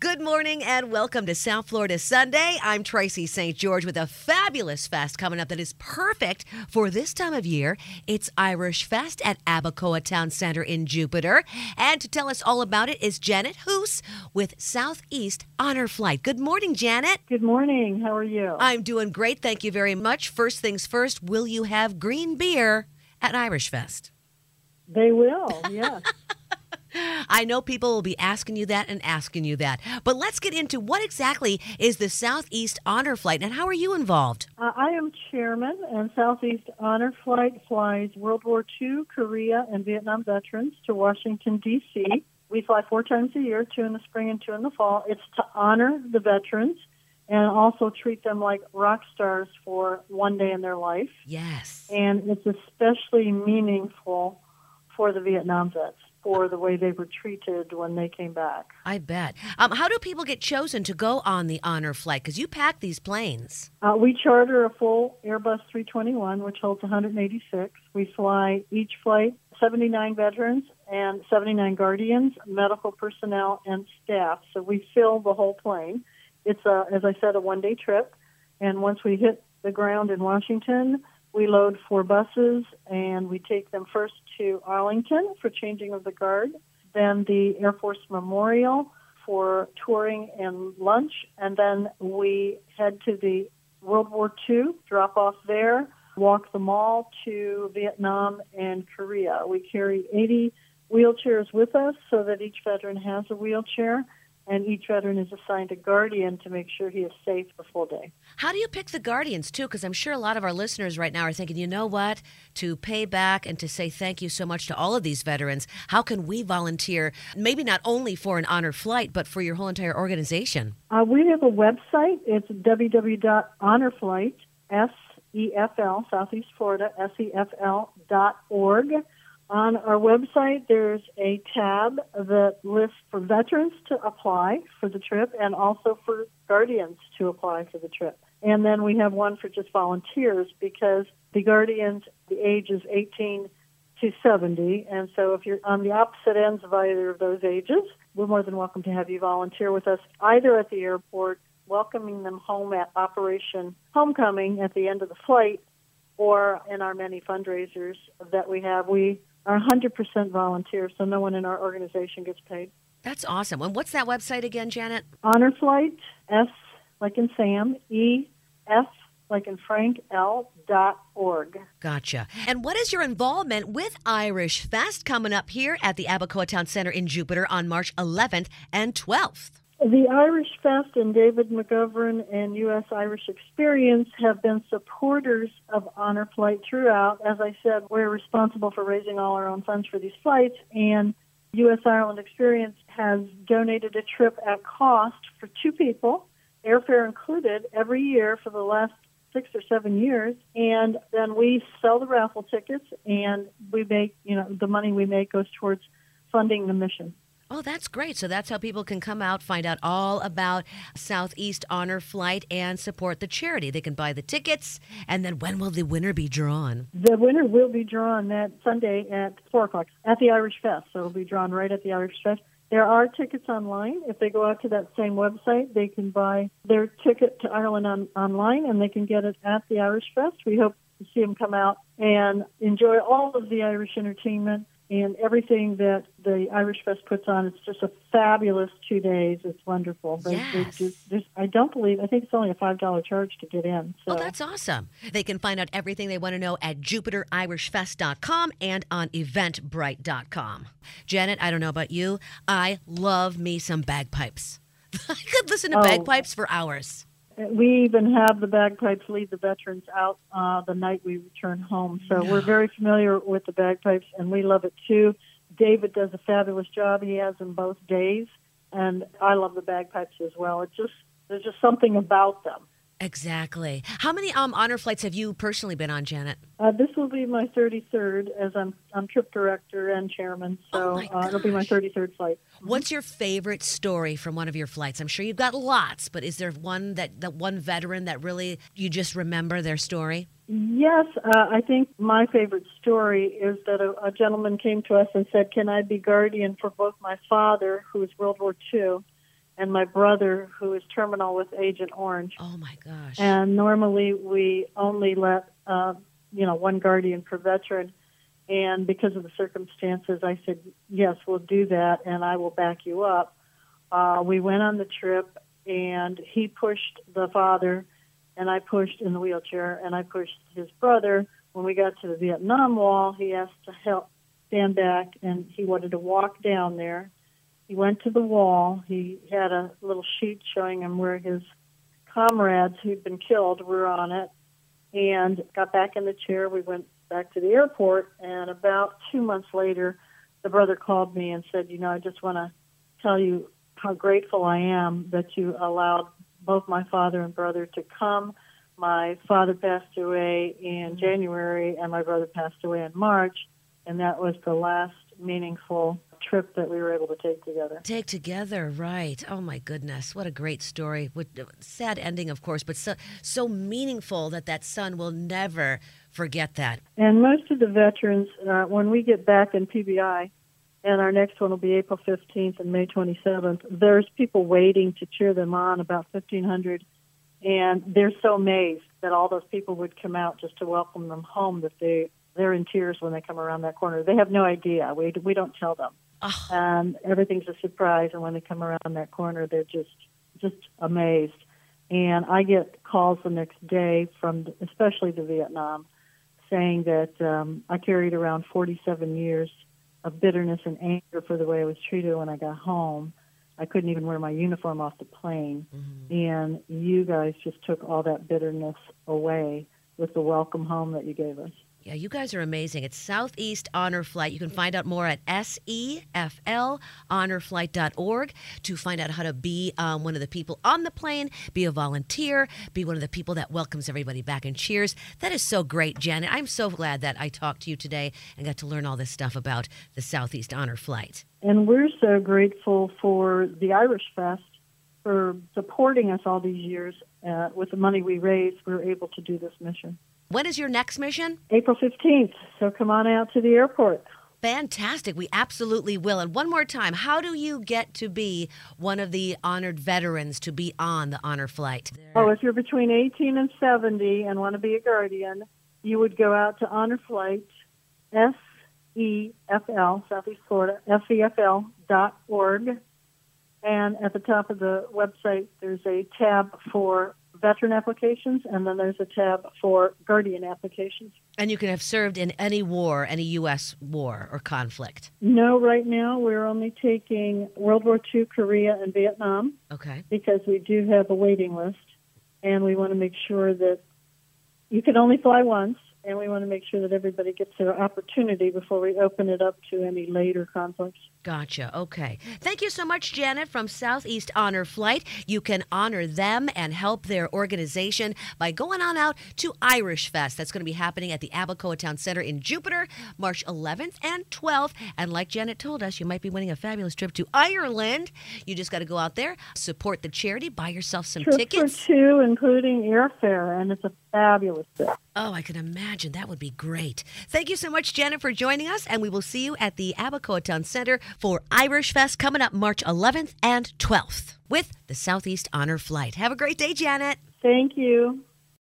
Good morning and welcome to South Florida Sunday. I'm Tracy St. George with a fabulous fest coming up that is perfect for this time of year. It's Irish Fest at Abacoa Town Center in Jupiter. And to tell us all about it is Janet Hoos with Southeast Honor Flight. Good morning, Janet. Good morning. How are you? I'm doing great. Thank you very much. First things first, will you have green beer at Irish Fest? They will, yes. I know people will be asking you that and asking you that. But let's get into what exactly is the Southeast Honor Flight and how are you involved? Uh, I am chairman, and Southeast Honor Flight flies World War II, Korea, and Vietnam veterans to Washington, D.C. We fly four times a year, two in the spring and two in the fall. It's to honor the veterans and also treat them like rock stars for one day in their life. Yes. And it's especially meaningful for the Vietnam vets for the way they were treated when they came back. I bet. Um, how do people get chosen to go on the honor flight? Because you pack these planes. Uh, we charter a full Airbus 321, which holds 186. We fly each flight 79 veterans and 79 guardians, medical personnel, and staff. So we fill the whole plane. It's, a, as I said, a one day trip. And once we hit the ground in Washington, we load four buses and we take them first to Arlington for changing of the guard, then the Air Force Memorial for touring and lunch, and then we head to the World War II, drop off there, walk the mall to Vietnam and Korea. We carry 80 wheelchairs with us so that each veteran has a wheelchair and each veteran is assigned a guardian to make sure he is safe the full day. How do you pick the guardians, too? Because I'm sure a lot of our listeners right now are thinking, you know what? To pay back and to say thank you so much to all of these veterans, how can we volunteer, maybe not only for an honor flight, but for your whole entire organization? Uh, we have a website. It's www.honorflight, S-E-F-L, Southeast Florida, S-E-F-L dot org. On our website, there's a tab that lists for veterans to apply for the trip and also for guardians to apply for the trip. And then we have one for just volunteers because the guardians, the age is 18 to 70. And so if you're on the opposite ends of either of those ages, we're more than welcome to have you volunteer with us either at the airport, welcoming them home at Operation Homecoming at the end of the flight, or in our many fundraisers that we have. We are 100% volunteer, so no one in our organization gets paid. That's awesome. And what's that website again, Janet? Honor Flight, S like in Sam, E, F like in Frank, L dot org. Gotcha. And what is your involvement with Irish Fest coming up here at the Abacoa Town Center in Jupiter on March 11th and 12th? The Irish Fest and David McGovern and U.S. Irish Experience have been supporters of Honor Flight throughout. As I said, we're responsible for raising all our own funds for these flights, and U.S. Ireland Experience has donated a trip at cost for two people, airfare included, every year for the last six or seven years. And then we sell the raffle tickets, and we make, you know, the money we make goes towards funding the mission. Oh, that's great. So that's how people can come out, find out all about Southeast Honor Flight, and support the charity. They can buy the tickets. And then when will the winner be drawn? The winner will be drawn that Sunday at 4 o'clock at the Irish Fest. So it'll be drawn right at the Irish Fest. There are tickets online. If they go out to that same website, they can buy their ticket to Ireland on, online and they can get it at the Irish Fest. We hope to see them come out and enjoy all of the Irish entertainment and everything that the Irish Fest puts on. It's just a fabulous two days. It's wonderful. They, yes. They I don't believe, I think it's only a $5 charge to get in. So. Oh, that's awesome. They can find out everything they want to know at JupiterIrishFest.com and on Eventbrite.com. Janet, I don't know about you. I love me some bagpipes. I could listen to oh. bagpipes for hours. We even have the bagpipes lead the veterans out uh, the night we return home. So we're very familiar with the bagpipes, and we love it too. David does a fabulous job. He has them both days, and I love the bagpipes as well. It just there's just something about them. Exactly. How many um, honor flights have you personally been on, Janet? Uh, this will be my 33rd as I'm, I'm trip director and chairman, so oh uh, it'll be my 33rd flight. What's your favorite story from one of your flights? I'm sure you've got lots, but is there one that, that one veteran that really you just remember their story? Yes, uh, I think my favorite story is that a, a gentleman came to us and said, Can I be guardian for both my father, who was World War II, and my brother, who is terminal with Agent Orange. Oh my gosh. And normally we only let, uh, you know, one guardian per veteran. And because of the circumstances, I said, yes, we'll do that, and I will back you up. Uh, we went on the trip, and he pushed the father, and I pushed in the wheelchair, and I pushed his brother. When we got to the Vietnam Wall, he asked to help stand back, and he wanted to walk down there. He went to the wall. He had a little sheet showing him where his comrades who'd been killed were on it, and got back in the chair. We went back to the airport, and about two months later, the brother called me and said, "You know, I just want to tell you how grateful I am that you allowed both my father and brother to come. My father passed away in January, and my brother passed away in March, and that was the last meaningful trip that we were able to take together. Take together, right? Oh my goodness, what a great story! What sad ending, of course, but so so meaningful that that son will never forget that. And most of the veterans, uh, when we get back in PBI, and our next one will be April 15th and May 27th. There's people waiting to cheer them on, about 1,500, and they're so amazed that all those people would come out just to welcome them home that they they're in tears when they come around that corner. They have no idea. We we don't tell them. Oh. And everything's a surprise, and when they come around that corner, they're just just amazed. And I get calls the next day from, especially the Vietnam, saying that um, I carried around 47 years of bitterness and anger for the way I was treated when I got home. I couldn't even wear my uniform off the plane. Mm-hmm. And you guys just took all that bitterness away with the welcome home that you gave us. Yeah, you guys are amazing. It's Southeast Honor Flight. You can find out more at seflhonorflight.org to find out how to be um, one of the people on the plane, be a volunteer, be one of the people that welcomes everybody back and cheers. That is so great, Janet. I'm so glad that I talked to you today and got to learn all this stuff about the Southeast Honor Flight. And we're so grateful for the Irish Fest for supporting us all these years. Uh, with the money we raised, we were able to do this mission. When is your next mission? April 15th. So come on out to the airport. Fantastic. We absolutely will. And one more time, how do you get to be one of the honored veterans to be on the honor flight? Oh, if you're between 18 and 70 and want to be a guardian, you would go out to Honor Flight, S E F L, Southeast Florida, S E F L dot org. And at the top of the website, there's a tab for veteran applications, and then there's a tab for guardian applications. And you can have served in any war, any U.S. war or conflict. No, right now we're only taking World War II, Korea, and Vietnam Okay. because we do have a waiting list, and we want to make sure that you can only fly once, and we want to make sure that everybody gets their opportunity before we open it up to any later conflicts. Gotcha. Okay. Thank you so much, Janet from Southeast Honor Flight. You can honor them and help their organization by going on out to Irish Fest. That's going to be happening at the Abacoa Town Center in Jupiter, March 11th and 12th. And like Janet told us, you might be winning a fabulous trip to Ireland. You just got to go out there, support the charity, buy yourself some Trip tickets. for two, including airfare, and it's a fabulous trip. Oh, I can imagine. That would be great. Thank you so much, Janet, for joining us. And we will see you at the Abacoa Town Center for Irish Fest coming up March 11th and 12th with the Southeast Honor Flight. Have a great day, Janet. Thank you.